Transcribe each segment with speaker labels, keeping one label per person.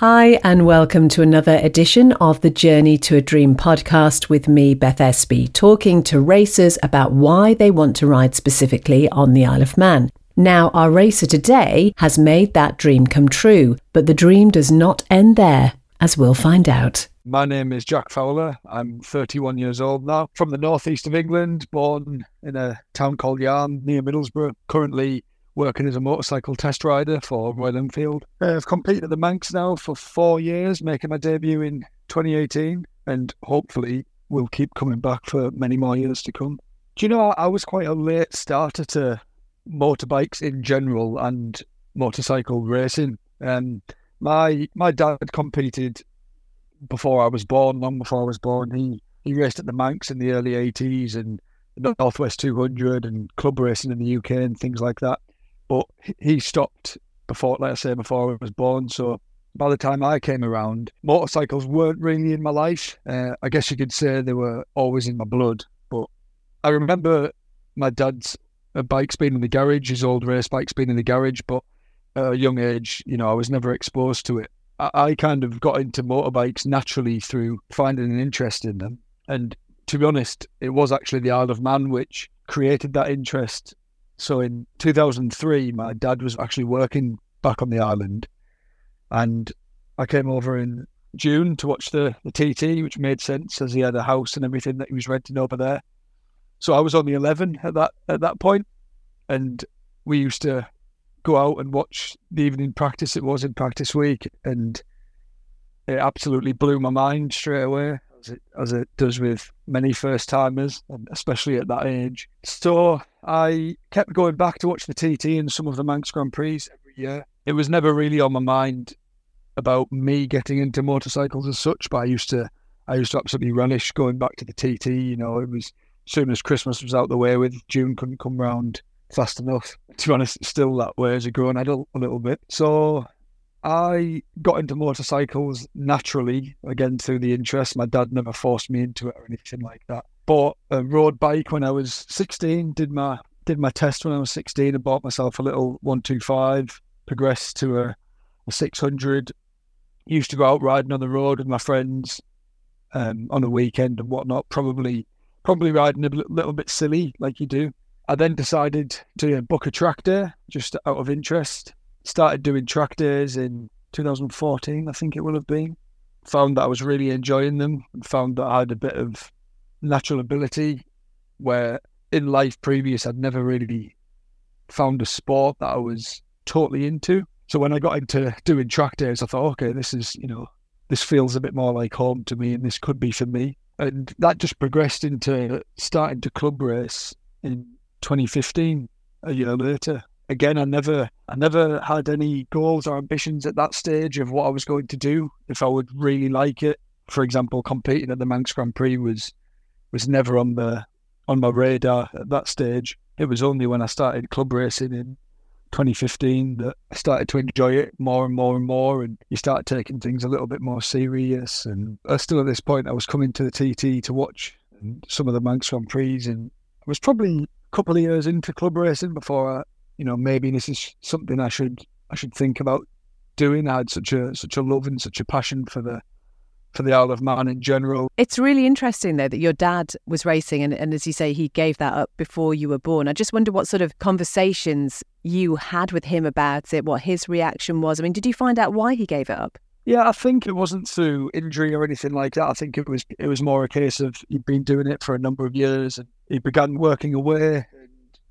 Speaker 1: Hi, and welcome to another edition of the Journey to a Dream podcast with me, Beth Espy, talking to racers about why they want to ride specifically on the Isle of Man. Now, our racer today has made that dream come true, but the dream does not end there, as we'll find out.
Speaker 2: My name is Jack Fowler. I'm 31 years old now, from the northeast of England, born in a town called Yarm near Middlesbrough. Currently working as a motorcycle test rider for Royal Enfield. Uh, I've competed at the Manx now for four years, making my debut in 2018, and hopefully will keep coming back for many more years to come. Do you know, I was quite a late starter to motorbikes in general and motorcycle racing. Um, my my dad competed before I was born, long before I was born. He he raced at the Manx in the early 80s and the Northwest 200 and club racing in the UK and things like that but he stopped before, like I say, before I was born. So by the time I came around, motorcycles weren't really in my life. Uh, I guess you could say they were always in my blood. But I remember my dad's uh, bikes being in the garage, his old race bikes being in the garage. But at a young age, you know, I was never exposed to it. I, I kind of got into motorbikes naturally through finding an interest in them. And to be honest, it was actually the Isle of Man which created that interest so in 2003, my dad was actually working back on the island, and I came over in June to watch the, the TT, which made sense as he had a house and everything that he was renting over there. So I was only 11 at that at that point, and we used to go out and watch the evening practice. It was in practice week, and it absolutely blew my mind straight away as it as it does with many first timers, and especially at that age. So I kept going back to watch the TT and some of the Manx Grand Prix every year. It was never really on my mind about me getting into motorcycles as such, but I used to I used to absolutely relish going back to the TT. You know, it was as soon as Christmas was out the way with June couldn't come round fast enough. To be honest, still that way as a grown adult a little bit. So I got into motorcycles naturally, again through the interest. My dad never forced me into it or anything like that. Bought a road bike when I was 16, did my did my test when I was 16 and bought myself a little 125, progressed to a, a 600. Used to go out riding on the road with my friends um, on a weekend and whatnot, probably probably riding a little bit silly like you do. I then decided to book a track day just out of interest started doing track days in 2014, I think it will have been. Found that I was really enjoying them and found that I had a bit of natural ability where in life previous I'd never really found a sport that I was totally into. So when I got into doing track days, I thought, okay, this is, you know, this feels a bit more like home to me and this could be for me. And that just progressed into starting to club race in 2015, a year later again, I never, I never had any goals or ambitions at that stage of what I was going to do. If I would really like it, for example, competing at the Manx Grand Prix was was never on the on my radar at that stage. It was only when I started club racing in 2015 that I started to enjoy it more and more and more, and you start taking things a little bit more serious. And still at this point, I was coming to the TT to watch some of the Manx Grand Prix, and I was probably a couple of years into club racing before I you know, maybe this is something I should I should think about doing. I had such a such a love and such a passion for the for the Isle of Man in general.
Speaker 1: It's really interesting though that your dad was racing and, and as you say he gave that up before you were born. I just wonder what sort of conversations you had with him about it, what his reaction was. I mean, did you find out why he gave it up?
Speaker 2: Yeah, I think it wasn't through injury or anything like that. I think it was it was more a case of he'd been doing it for a number of years and he began working away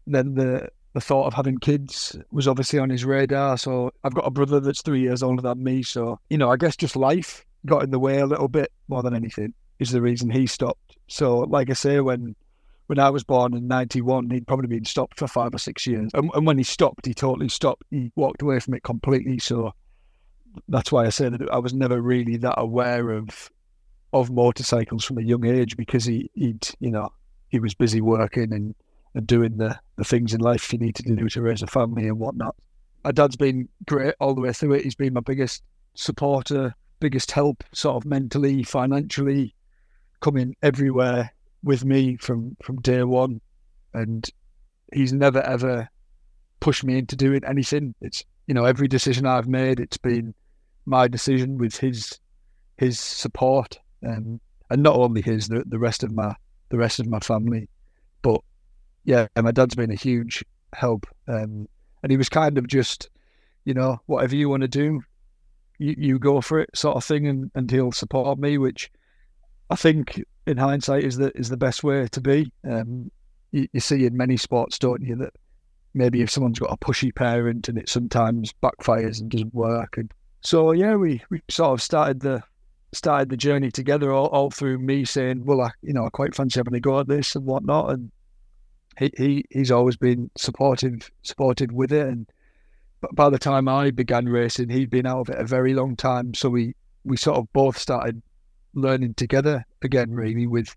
Speaker 2: and then the the thought of having kids was obviously on his radar. So I've got a brother that's three years older than me. So, you know, I guess just life got in the way a little bit more than anything is the reason he stopped. So, like I say, when when I was born in 91, he'd probably been stopped for five or six years. And, and when he stopped, he totally stopped. He walked away from it completely. So that's why I say that I was never really that aware of of motorcycles from a young age because he, he'd, you know, he was busy working and and doing the, the things in life you need to do to raise a family and whatnot. My dad's been great all the way through it. He's been my biggest supporter, biggest help, sort of mentally, financially, coming everywhere with me from from day one, and he's never ever pushed me into doing anything. It's you know every decision I've made, it's been my decision with his his support, um, and not only his, the, the rest of my the rest of my family. But yeah, and my dad's been a huge help, um, and he was kind of just, you know, whatever you want to do, you, you go for it, sort of thing, and, and he'll support me, which I think in hindsight is the is the best way to be. Um, you, you see in many sports, don't you, that maybe if someone's got a pushy parent and it sometimes backfires and doesn't work. And so yeah, we, we sort of started the started the journey together all, all through me saying, well, I you know I quite fancy having a go at this and whatnot, and he, he he's always been supportive supportive with it. And by the time I began racing, he'd been out of it a very long time, so we we sort of both started learning together again, really, with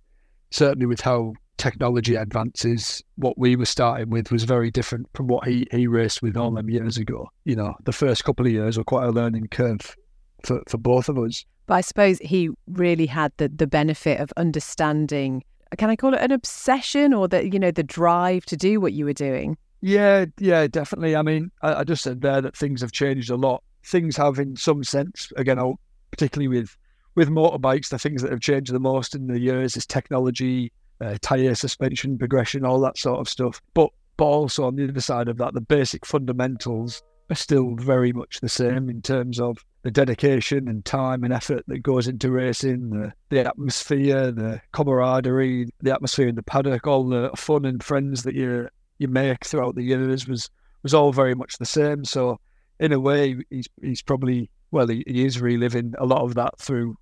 Speaker 2: certainly with how technology advances, what we were starting with was very different from what he, he raced with all them years ago. You know, the first couple of years were quite a learning curve for, for both of us.
Speaker 1: But I suppose he really had the, the benefit of understanding can I call it an obsession or the you know, the drive to do what you were doing?
Speaker 2: Yeah, yeah, definitely. I mean, I, I just said there that things have changed a lot. Things have in some sense, again, particularly with with motorbikes, the things that have changed the most in the years is technology, uh, tire suspension progression, all that sort of stuff. But but also on the other side of that, the basic fundamentals are still very much the same in terms of the dedication and time and effort that goes into racing, the, the atmosphere, the camaraderie, the atmosphere in the paddock, all the fun and friends that you you make throughout the years was was all very much the same. So in a way, he's he's probably well, he, he is reliving a lot of that through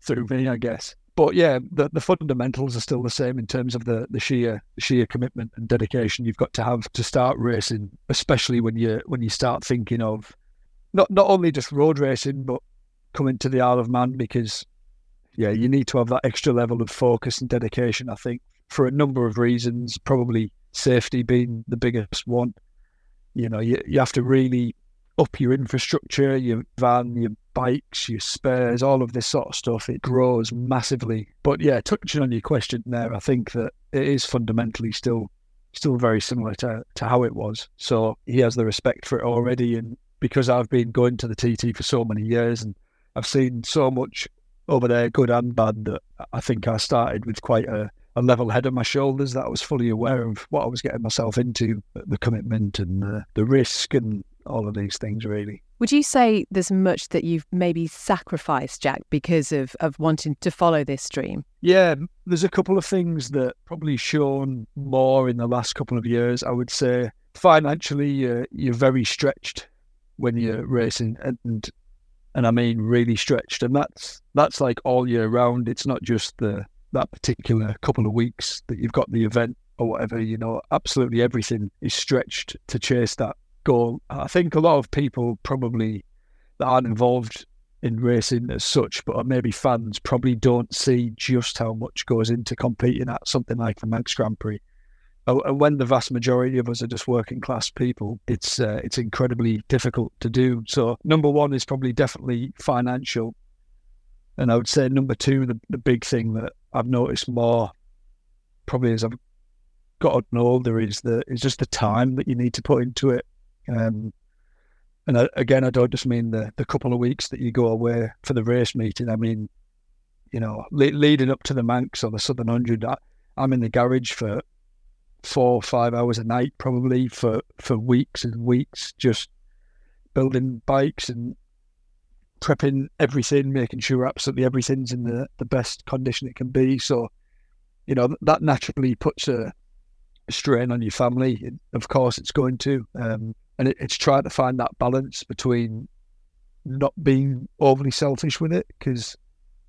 Speaker 2: through me, I guess but yeah, the, the fundamentals are still the same in terms of the, the sheer sheer commitment and dedication you've got to have to start racing, especially when you when you start thinking of not not only just road racing, but coming to the Isle of Man because yeah, you need to have that extra level of focus and dedication. I think for a number of reasons, probably safety being the biggest one. You know, you you have to really up your infrastructure, your van, your bikes, your spares, all of this sort of stuff. It grows massively. But yeah, touching on your question there, I think that it is fundamentally still still very similar to, to how it was. So he has the respect for it already. And because I've been going to the TT for so many years and I've seen so much over there, good and bad, that I think I started with quite a, a level head on my shoulders that I was fully aware of what I was getting myself into, the commitment and the, the risk and all of these things, really.
Speaker 1: Would you say there's much that you've maybe sacrificed, Jack, because of, of wanting to follow this dream?
Speaker 2: Yeah, there's a couple of things that probably shown more in the last couple of years. I would say financially, uh, you're very stretched when you're racing, and and I mean really stretched, and that's that's like all year round. It's not just the that particular couple of weeks that you've got the event or whatever. You know, absolutely everything is stretched to chase that goal. I think a lot of people probably that aren't involved in racing as such, but maybe fans probably don't see just how much goes into competing at something like the Manx Grand Prix. And when the vast majority of us are just working class people, it's uh, it's incredibly difficult to do. So number one is probably definitely financial, and I would say number two, the, the big thing that I've noticed more, probably as I've gotten older, is the is just the time that you need to put into it. Um, and I, again, I don't just mean the, the couple of weeks that you go away for the race meeting. I mean, you know, le- leading up to the Manx or the Southern Hundred, I, I'm in the garage for four or five hours a night, probably for, for weeks and weeks, just building bikes and prepping everything, making sure absolutely everything's in the, the best condition it can be. So, you know, that naturally puts a strain on your family. Of course, it's going to. Um, and it, it's trying to find that balance between not being overly selfish with it because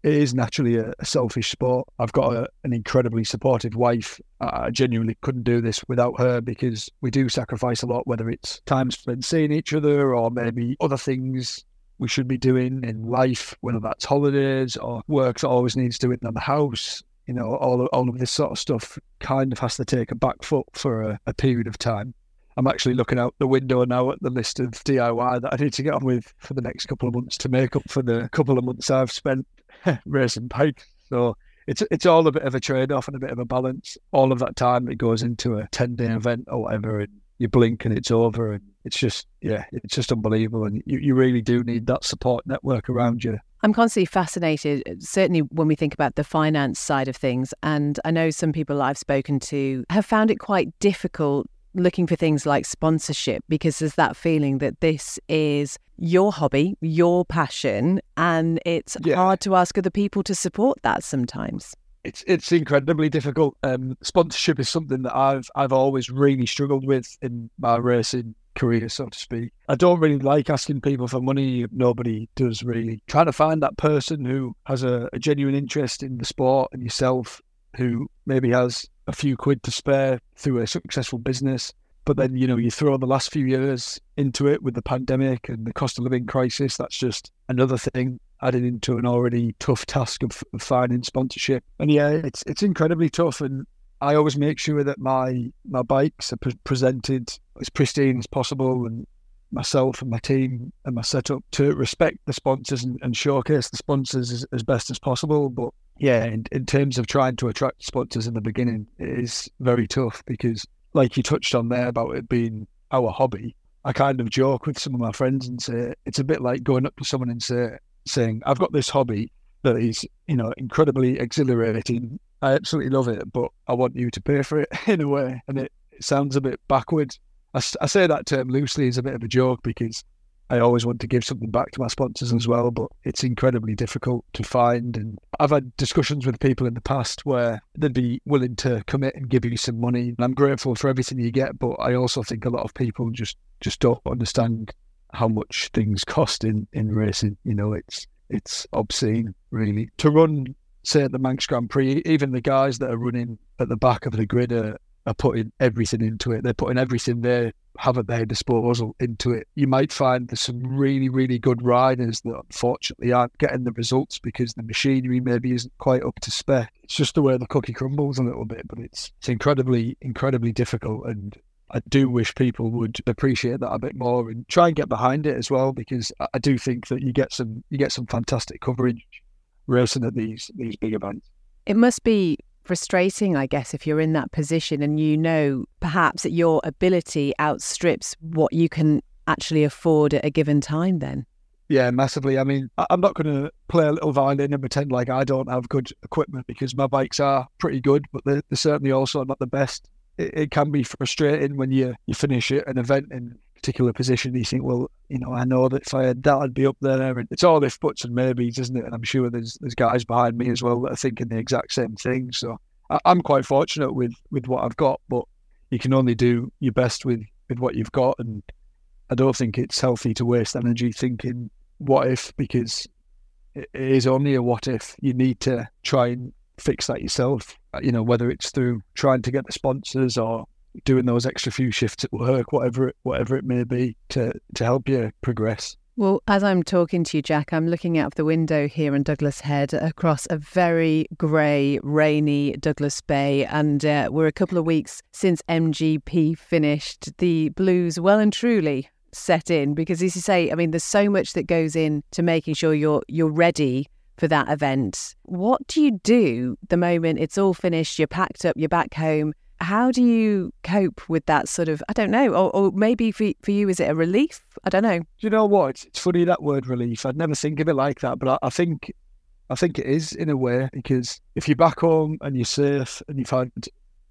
Speaker 2: it is naturally a, a selfish sport. I've got a, an incredibly supportive wife. I genuinely couldn't do this without her because we do sacrifice a lot, whether it's time spent seeing each other or maybe other things we should be doing in life, whether that's holidays or work that always needs doing in the house. You know, all, all of this sort of stuff kind of has to take a back foot for a, a period of time. I'm actually looking out the window now at the list of DIY that I need to get on with for the next couple of months to make up for the couple of months I've spent racing bikes. So it's it's all a bit of a trade off and a bit of a balance. All of that time it goes into a ten day event or whatever, and you blink and it's over. And it's just yeah, it's just unbelievable, and you, you really do need that support network around you.
Speaker 1: I'm constantly fascinated, certainly when we think about the finance side of things. And I know some people I've spoken to have found it quite difficult looking for things like sponsorship because there's that feeling that this is your hobby, your passion, and it's yeah. hard to ask other people to support that sometimes.
Speaker 2: It's it's incredibly difficult. Um, sponsorship is something that I've I've always really struggled with in my racing career, so to speak. I don't really like asking people for money. Nobody does really. Trying to find that person who has a, a genuine interest in the sport and yourself, who maybe has a few quid to spare through a successful business. But then, you know, you throw the last few years into it with the pandemic and the cost of living crisis. That's just another thing added into an already tough task of, of finding sponsorship. And yeah, it's it's incredibly tough. And I always make sure that my my bikes are pre- presented as pristine as possible, and myself and my team and my setup to respect the sponsors and, and showcase the sponsors as, as, best as possible. But yeah, in, in terms of trying to attract sponsors in the beginning, it is very tough because, like you touched on there about it being our hobby, I kind of joke with some of my friends and say it's a bit like going up to someone and say, saying, "I've got this hobby that is, you know, incredibly exhilarating. I absolutely love it, but I want you to pay for it in a way." And it, it sounds a bit backwards. I, I say that term loosely as a bit of a joke because I always want to give something back to my sponsors as well, but it's incredibly difficult to find. And I've had discussions with people in the past where they'd be willing to commit and give you some money. And I'm grateful for everything you get, but I also think a lot of people just just don't understand how much things cost in in racing. You know, it's it's obscene, really. To run, say, at the Manx Grand Prix, even the guys that are running at the back of the grid are, are putting everything into it. They're putting everything they have at their disposal into it. You might find there's some really, really good riders that unfortunately aren't getting the results because the machinery maybe isn't quite up to spec. It's just the way the cookie crumbles a little bit, but it's it's incredibly, incredibly difficult. And I do wish people would appreciate that a bit more and try and get behind it as well, because I do think that you get some you get some fantastic coverage racing at these these big events.
Speaker 1: It must be frustrating, I guess, if you're in that position and you know perhaps that your ability outstrips what you can actually afford at a given time then.
Speaker 2: Yeah, massively. I mean, I'm not going to play a little violin and pretend like I don't have good equipment because my bikes are pretty good, but they're, they're certainly also not the best. It, it, can be frustrating when you, you finish an event in a particular position. You think, well, you know, I know that if I had that, I'd be up there. And it's all if buts and maybes, isn't it? And I'm sure there's there's guys behind me as well that are thinking the exact same thing. So I, I'm quite fortunate with with what I've got, but you can only do your best with with what you've got. And I don't think it's healthy to waste energy thinking what if because it is only a what if. You need to try and fix that yourself. You know, whether it's through trying to get the sponsors or doing those extra few shifts at work, whatever it, whatever it may be, to to help you progress.
Speaker 1: Well, as I'm talking to you, Jack, I'm looking out of the window here in Douglas Head across a very grey, rainy Douglas Bay. And uh, we're a couple of weeks since MGP finished. The blues well and truly set in because, as you say, I mean, there's so much that goes in to making sure you're you're ready for that event. What do you do the moment it's all finished, you're packed up, you're back home, how do you cope with that sort of i don't know or, or, maybe for, for you is it a relief? I don't know. Do
Speaker 2: you know what? It's, it's funny that word relief. I'd never think of it like that but I, I, think i think it is in a way because if you're back home and you're safe and you've had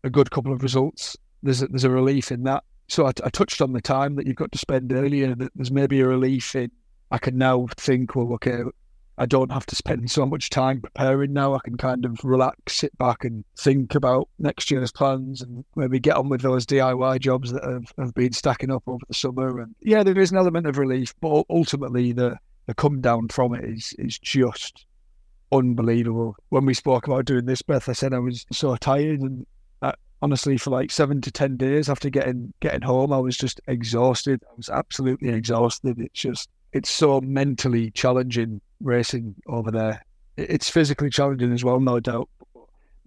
Speaker 2: a good couple of results there's a, there's a relief in that. So I, I touched on the time that you've got to spend earlier that there's maybe a relief in i can now think well okay I don't have to spend so much time preparing now. I can kind of relax, sit back and think about next year's plans and maybe get on with those DIY jobs that have, have been stacking up over the summer. And yeah, there is an element of relief, but ultimately the, the come down from it is is just unbelievable. When we spoke about doing this, Beth, I said I was so tired and I, honestly for like seven to ten days after getting getting home, I was just exhausted. I was absolutely exhausted. It's just it's so mentally challenging racing over there. It's physically challenging as well, no doubt.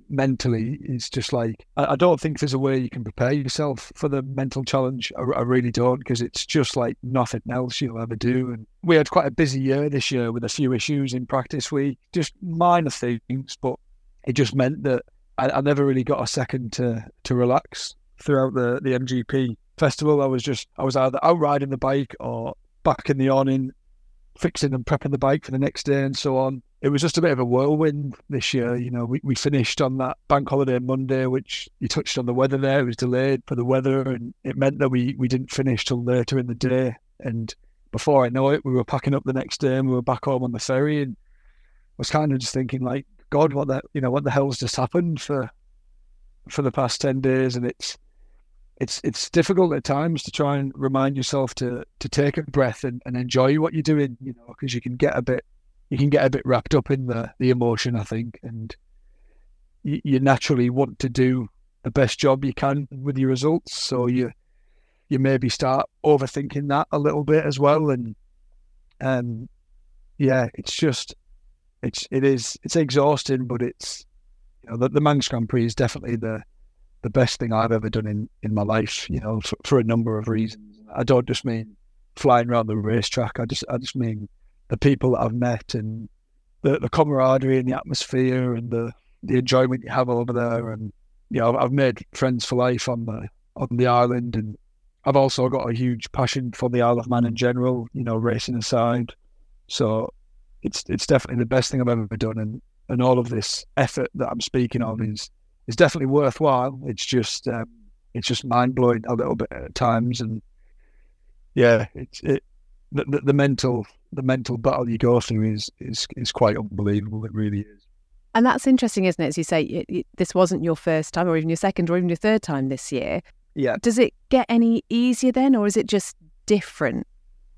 Speaker 2: Mentally, it's just like I, don't think there's a way you can prepare yourself for the mental challenge. I, I really don't, because it's just like nothing else you'll ever do. And we had quite a busy year this year with a few issues in practice week, just minor things, but it just meant that I, I never really got a second to to relax throughout the the MGP festival. I was just I was either out riding the bike or back in the awning, fixing and prepping the bike for the next day and so on. It was just a bit of a whirlwind this year. You know, we, we finished on that bank holiday Monday, which you touched on the weather there. It was delayed for the weather, and it meant that we, we didn't finish till later in the day. And before I know it, we were packing up the next day and we were back home on the ferry. And I was kind of just thinking, like, God, what the you know what the hell's just happened for for the past ten days? And it's it's it's difficult at times to try and remind yourself to to take a breath and, and enjoy what you're doing, you know, because you can get a bit you can get a bit wrapped up in the the emotion, I think, and you, you naturally want to do the best job you can with your results. So you you maybe start overthinking that a little bit as well, and um, yeah, it's just it's it is it's exhausting, but it's you know the, the Manx Grand Prix is definitely the the best thing I've ever done in, in my life, you know, for, for a number of reasons. I don't just mean flying around the racetrack. I just I just mean the people that I've met and the, the camaraderie and the atmosphere and the, the enjoyment you have over there. And you know, I've made friends for life on the on the island, and I've also got a huge passion for the Isle of Man in general. You know, racing aside, so it's it's definitely the best thing I've ever done, and and all of this effort that I'm speaking of is is definitely worthwhile. It's just um, it's just mind blowing a little bit at times, and yeah, it's it the, the, the mental the mental battle you go through is is is quite unbelievable. It really is.
Speaker 1: And that's interesting, isn't it? As you say, it, it, this wasn't your first time, or even your second, or even your third time this year.
Speaker 2: Yeah.
Speaker 1: Does it get any easier then, or is it just different?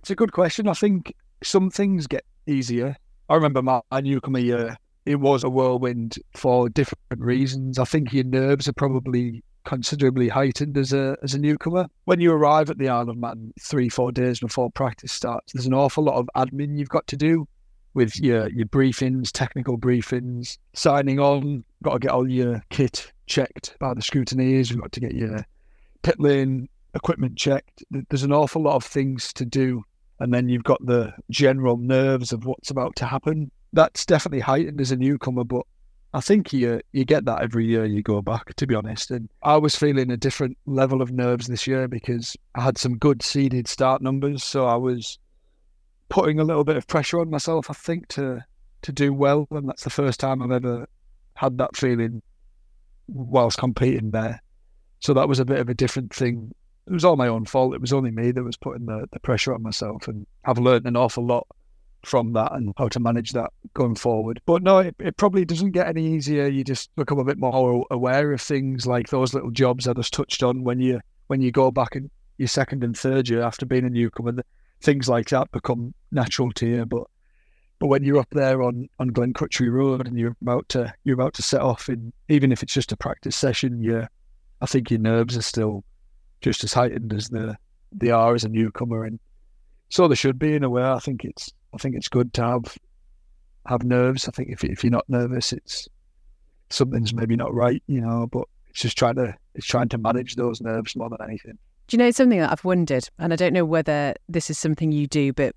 Speaker 2: It's a good question. I think some things get easier. I remember my, my newcomer year it was a whirlwind for different reasons. I think your nerves are probably considerably heightened as a as a newcomer. When you arrive at the Isle of Man three, four days before practice starts, there's an awful lot of admin you've got to do with your your briefings, technical briefings, signing on, got to get all your kit checked by the scrutineers, we've got to get your pit lane equipment checked. There's an awful lot of things to do. And then you've got the general nerves of what's about to happen that's definitely heightened as a newcomer, but I think you you get that every year you go back, to be honest. And I was feeling a different level of nerves this year because I had some good seeded start numbers, so I was putting a little bit of pressure on myself, I think, to to do well, and that's the first time I've ever had that feeling whilst competing there. So that was a bit of a different thing. It was all my own fault. It was only me that was putting the, the pressure on myself, and I've learned an awful lot from that and how to manage that going forward. But no, it, it probably doesn't get any easier. You just become a bit more aware of things like those little jobs I just touched on when you when you go back in your second and third year after being a newcomer. Things like that become natural to you. But but when you're up there on on Glencrutchery Road and you're about to you're about to set off, and even if it's just a practice session, yeah, I think your nerves are still just as heightened as the they are as a newcomer, and so they should be in a way. I think it's I think it's good to have have nerves. I think if if you're not nervous, it's something's maybe not right, you know. But it's just trying to it's trying to manage those nerves more than anything.
Speaker 1: Do you know something that I've wondered, and I don't know whether this is something you do, but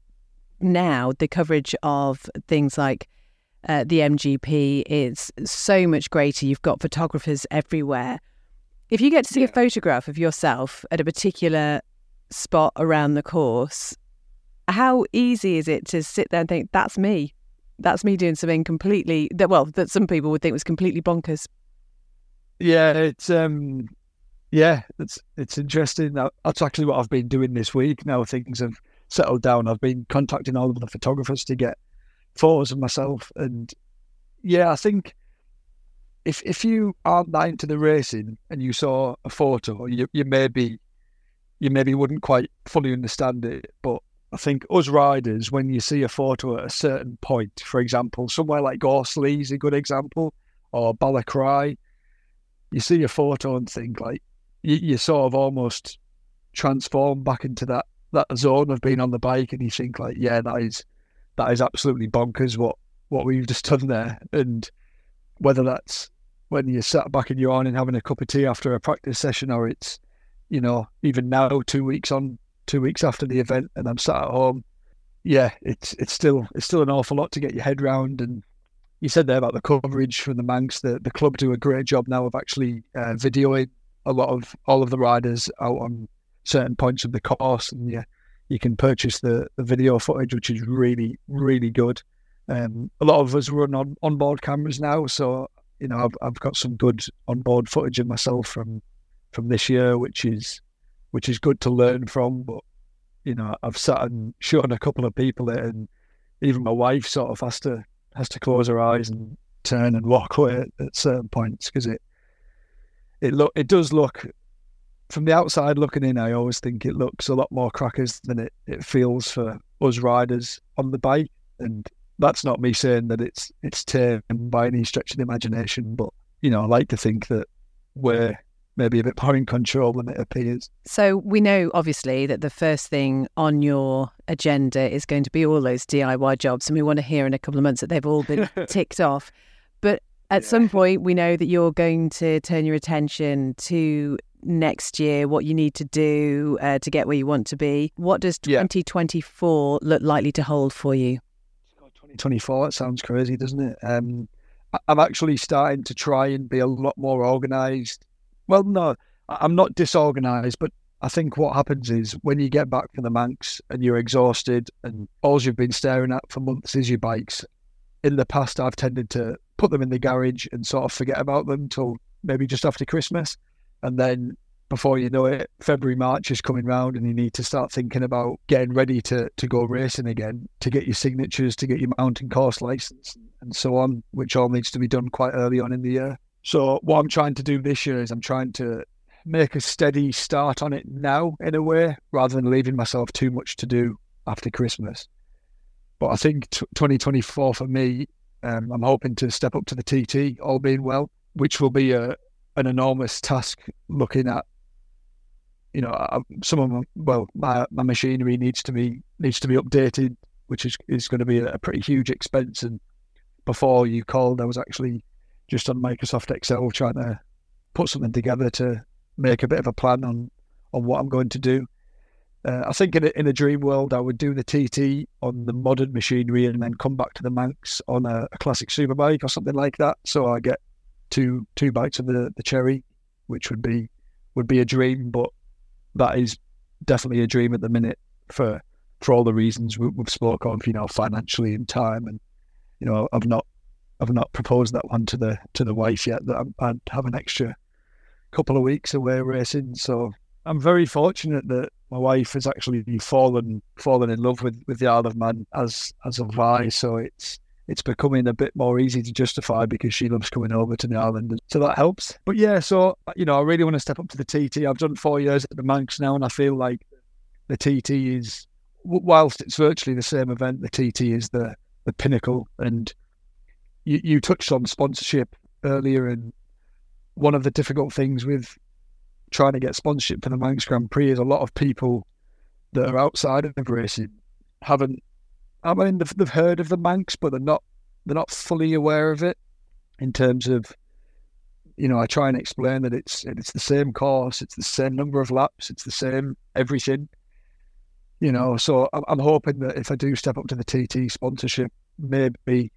Speaker 1: now the coverage of things like uh, the MGP is so much greater. You've got photographers everywhere. If you get to see yeah. a photograph of yourself at a particular spot around the course, how easy is it to sit there and think that's me. That's me doing something completely that well that some people would think was completely bonkers.
Speaker 2: Yeah it's um yeah it's it's interesting. That that's actually what i've been doing this week. Now things have settled down i've been contacting all of the photographers to get photos of myself and yeah i think if if you aren't that into the racing and you saw a photo you, you maybe you maybe wouldn't quite fully understand it but I think us riders, when you see a photo at a certain point, for example, somewhere like Gorse Lea is a good example, or Ballacrye, you see a photo and think like you, you sort of almost transform back into that that zone of being on the bike, and you think like, yeah, that is that is absolutely bonkers what what we've just done there, and whether that's when you sat back in your own and having a cup of tea after a practice session, or it's you know even now two weeks on two weeks after the event, and I'm sat at home. Yeah, it's it's still it's still an awful lot to get your head round. And you said there about the coverage from the Manx. The the club do a great job now of actually uh, videoing a lot of all of the riders out on certain points of the course, and yeah, you can purchase the, the video footage, which is really really good. Um, a lot of us run on onboard cameras now, so you know I've I've got some good onboard footage of myself from from this year, which is which is good to learn from. But you know I've sat and shown a couple of people it, and even my wife sort of has to has to close her eyes and turn and walk away at, certain points because it it look it does look from the outside looking in. I always think it looks a lot more crackers than it, it feels for us riders on the bike, and that's not me saying that it's it's tame by any stretch of the imagination, but you know I like to think that we're maybe a bit more in control than it appears.
Speaker 1: So we know obviously that the first thing on your agenda is going to be all those DIY jobs, and we want to hear in a couple of months that they've all been ticked off. But at yeah. some point, we know that you're going to turn your attention to next year, what you need to do uh, to get where you want to be. What does 2024 yeah. look likely to hold for you?
Speaker 2: 2024, it sounds crazy, doesn't it? Um, I'm actually starting to try and be a lot more organized. Well, no, I'm not disorganized, but I think what happens is when you get back from the Manx and you're exhausted and all you've been staring at for months is your bikes. In the past, I've tended to put them in the garage and sort of forget about them till maybe just after Christmas. And then before you know it, February, March is coming round and you need to start thinking about getting ready to, to go racing again, to get your signatures, to get your mountain course license and so on, which all needs to be done quite early on in the year. So what I'm trying to do this year is I'm trying to make a steady start on it now in a way, rather than leaving myself too much to do after Christmas. But I think t- 2024 for me, um, I'm hoping to step up to the TT, all being well, which will be a, an enormous task looking at you know some of my, well my, my machinery needs to be needs to be updated which is is going to be a, pretty huge expense and before you called I was actually just on Microsoft Excel trying to put something together to make a bit of a plan on on what I'm going to do uh, I think in a, in a dream world I would do the TT on the modern machinery and then come back to the Manx on a, a classic superbike or something like that so I get two two bites of the, the cherry, which would be would be a dream. But that is definitely a dream at the minute for for all the reasons we, have spoke of, you know, financially and time, and you know, I've not I've not proposed that one to the to the wife yet. That I'm, I'd have an extra couple of weeks away racing, so I'm very fortunate that my wife has actually fallen fallen in love with with the Isle of Man as as have I. So it's it's becoming a bit more easy to justify because she loves coming over to the island. So that helps. But yeah, so, you know, I really want to step up to the TT. I've done four years at the Manx now, and I feel like the TT is, whilst it's virtually the same event, the TT is the, the pinnacle. And you, you touched on sponsorship earlier, and one of the difficult things with trying to get sponsorship for the Manx Grand Prix is a lot of people that are outside of racing haven't I mean, they've, they've heard of the Manx, but they're not they're not fully aware of it in terms of you know I try and explain that it's it's the same course, it's the same number of laps, it's the same everything. You know, so I'm, I'm hoping that if I do step up to the TT sponsorship, maybe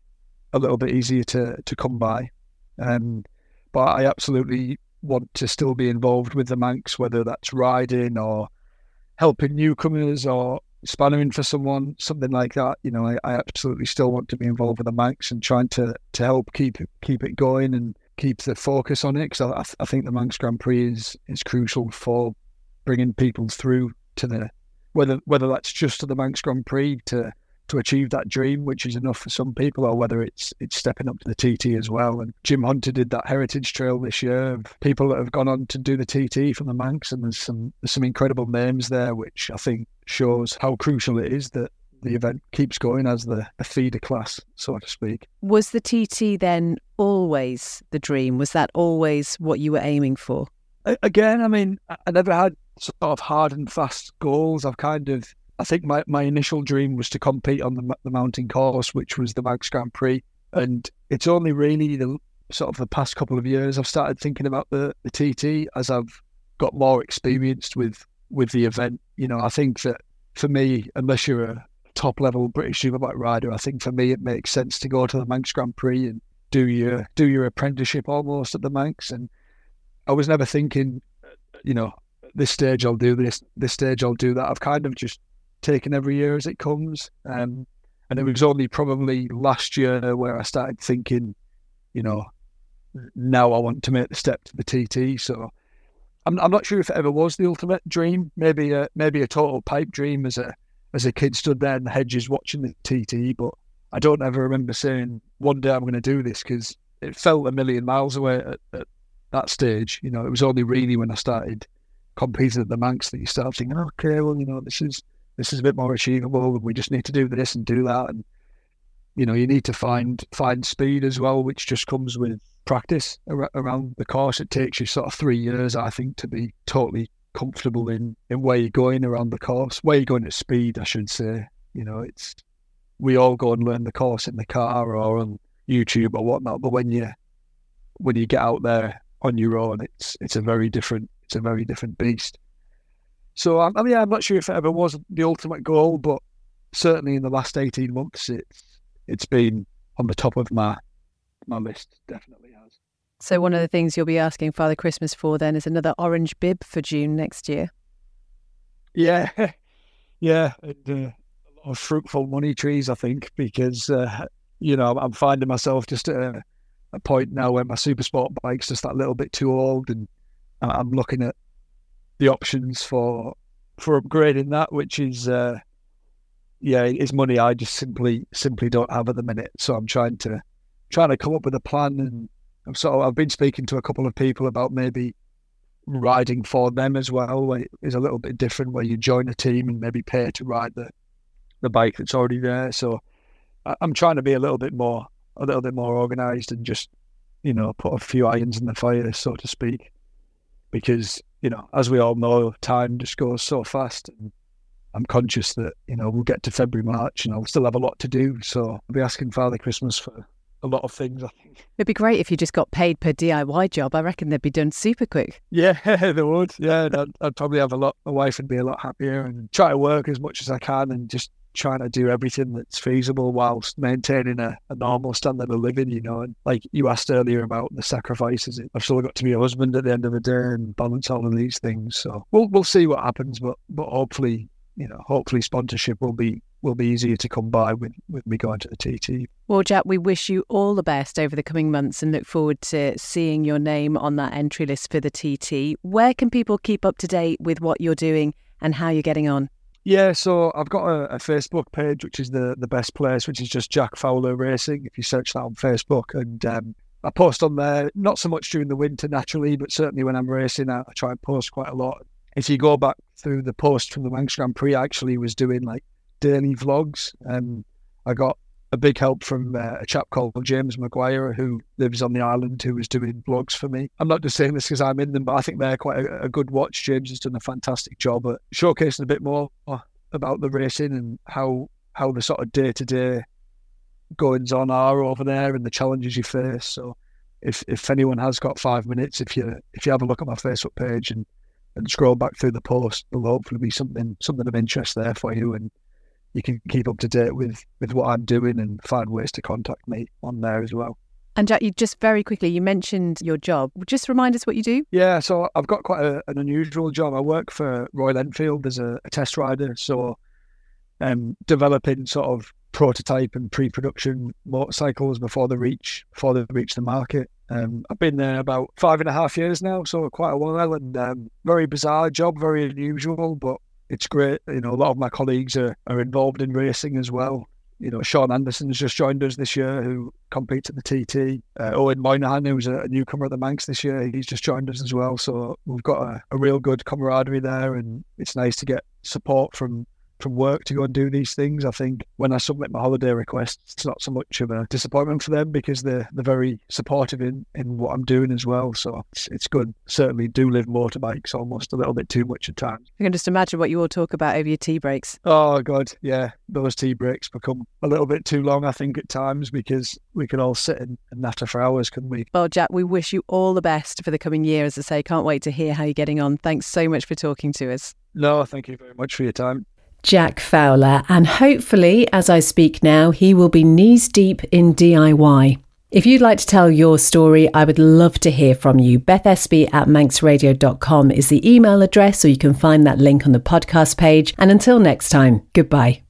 Speaker 2: a little bit easier to to come by. Um, but I absolutely want to still be involved with the Manx, whether that's riding or helping newcomers or spannering for someone, something like that. You know, I, I absolutely still want to be involved with the Manx and trying to to help keep keep it going and keep the focus on it because I, I think the Manx Grand Prix is is crucial for bringing people through to the whether whether that's just to the Manx Grand Prix to to achieve that dream, which is enough for some people, or whether it's it's stepping up to the TT as well. And Jim Hunter did that Heritage Trail this year of people that have gone on to do the TT from the Manx, and there's some there's some incredible names there, which I think shows how crucial it is that the event keeps going as the, the feeder class, so to speak.
Speaker 1: Was the TT then always the dream? Was that always what you were aiming for?
Speaker 2: Again, I mean, I never had sort of hard and fast goals. I've kind of I think my, my initial dream was to compete on the, the mountain course, which was the Manx Grand Prix. And it's only really the sort of the past couple of years I've started thinking about the, the TT as I've got more experienced with with the event. You know, I think that for me, unless you're a top level British superbike rider, I think for me it makes sense to go to the Manx Grand Prix and do your do your apprenticeship almost at the Manx. And I was never thinking, you know, this stage I'll do this, this stage I'll do that. I've kind of just taken every year as it comes. Um, and it was only probably last year where I started thinking, you know, now I want to make the step to the TT. So I'm, I'm not sure if it ever was the ultimate dream. Maybe a maybe a total pipe dream as a as a kid stood there in the hedges watching the TT. But I don't ever remember saying one day I'm going to do this because it felt a million miles away at, at, that stage. You know, it was only really when I started competing at the Manx that you start thinking, okay, well, you know, this is this is a bit more achievable. We just need to do this and do that, and you know, you need to find find speed as well, which just comes with practice around the course. It takes you sort of three years, I think, to be totally comfortable in, in where you're going around the course, where you're going at speed, I should say. You know, it's we all go and learn the course in the car or on YouTube or whatnot, but when you when you get out there on your own, it's it's a very different it's a very different beast. So I, I mean, I'm not sure if it ever was the ultimate goal, but certainly in the last 18 months, it's it's been on the top of my my list, definitely has.
Speaker 1: So one of the things you'll be asking Father Christmas for then is another orange bib for June next year.
Speaker 2: Yeah, yeah, and, uh, a lot of fruitful money trees, I think, because uh, you know I'm finding myself just at a, a point now where my super sport bike's just that little bit too old, and I'm looking at the options for for upgrading that, which is uh, yeah, is money I just simply simply don't have at the minute. So I'm trying to trying to come up with a plan, and I'm sort of I've been speaking to a couple of people about maybe riding for them as well. Where it's a little bit different, where you join a team and maybe pay to ride the the bike that's already there. So I'm trying to be a little bit more a little bit more organised and just you know put a few irons in the fire, so to speak, because you know as we all know, time just goes so fast. And, I'm conscious that you know we'll get to February, March, and I'll still have a lot to do. So I'll be asking Father Christmas for a lot of things, I think.
Speaker 1: It'd be great if you just got paid per DIY job. I reckon they'd be done super quick.
Speaker 2: Yeah, they would. Yeah, I'd, I'd, probably have a lot. My wife would be a lot happier and try to work as much as I can and just trying to do everything that's feasible whilst maintaining a, a normal standard of living, you know. And like you asked earlier about the sacrifices, I've still got to be a husband at the end of the day and balance all of these things. So we'll we'll see what happens, but but hopefully, you know, hopefully sponsorship will be will be easier to come by with, with me going to the TT.
Speaker 1: Well, Jack, we wish you all the best over the coming months and look forward to seeing your name on that entry list for the TT. Where can people keep up to date with what you're doing and how you're getting on?
Speaker 2: Yeah, so I've got a, a, Facebook page, which is the, the best place, which is just Jack Fowler Racing. If you search that on Facebook, and um, I post on there not so much during the winter naturally, but certainly when I'm racing, I, I try and post quite a lot. If you go back through the post from the Manx Grand Prix, I actually was doing like daily vlogs. Um, I got a big help from uh, a chap called James Maguire who lives on the island who was doing blogs for me. I'm not just saying this because I'm in them, but I think they're quite a, a, good watch. James has done a fantastic job at showcasing a bit more about the racing and how how the sort of day to day goings on are over there and the challenges you face. So if if anyone has got five minutes, if you if you have a look at my Facebook page and and scroll back through the post, there'll hopefully be something something of interest there for you and you can keep up to date with with what I'm doing and find ways to contact me on there as well.
Speaker 1: And Jack, you just very quickly, you mentioned your job. Just remind us what you do.
Speaker 2: Yeah, so I've got quite a, an unusual job. I work for Royal Enfield as a, a test rider, so um, developing sort of prototype and pre-production motorcycles before they reach before they reach the market. Um, I've been there about five and a half years now, so quite a while, and um, very bizarre job, very unusual, but it's great. You know, a lot of my colleagues are, are involved in racing as well. You know, Sean Anderson's just joined us this year, who competes at the TT. Uh, Owen Moynihan, who's a, newcomer at the Manx this year, he's just joined us as well. So we've got a, a real good camaraderie there, and it's nice to get support from from work to go and do these things. I think when I submit my holiday requests, it's not so much of a disappointment for them because they're they're very supportive in, in what I'm doing as well. So it's, it's good. Certainly do live motorbikes almost a little bit too much at times.
Speaker 1: I can just imagine what you all talk about over your tea breaks.
Speaker 2: Oh god, yeah. Those tea breaks become a little bit too long, I think, at times because we can all sit and, and natter for hours, can we?
Speaker 1: Well, Jack, we wish you all the best for the coming year. As I say, can't wait to hear how you're getting on. Thanks so much for talking to us.
Speaker 2: No, thank you very much for your time.
Speaker 1: Jack Fowler, and hopefully, as I speak now, he will be knees deep in DIY. If you'd like to tell your story, I would love to hear from you. BethEspy at manxradio.com is the email address, or you can find that link on the podcast page. And until next time, goodbye.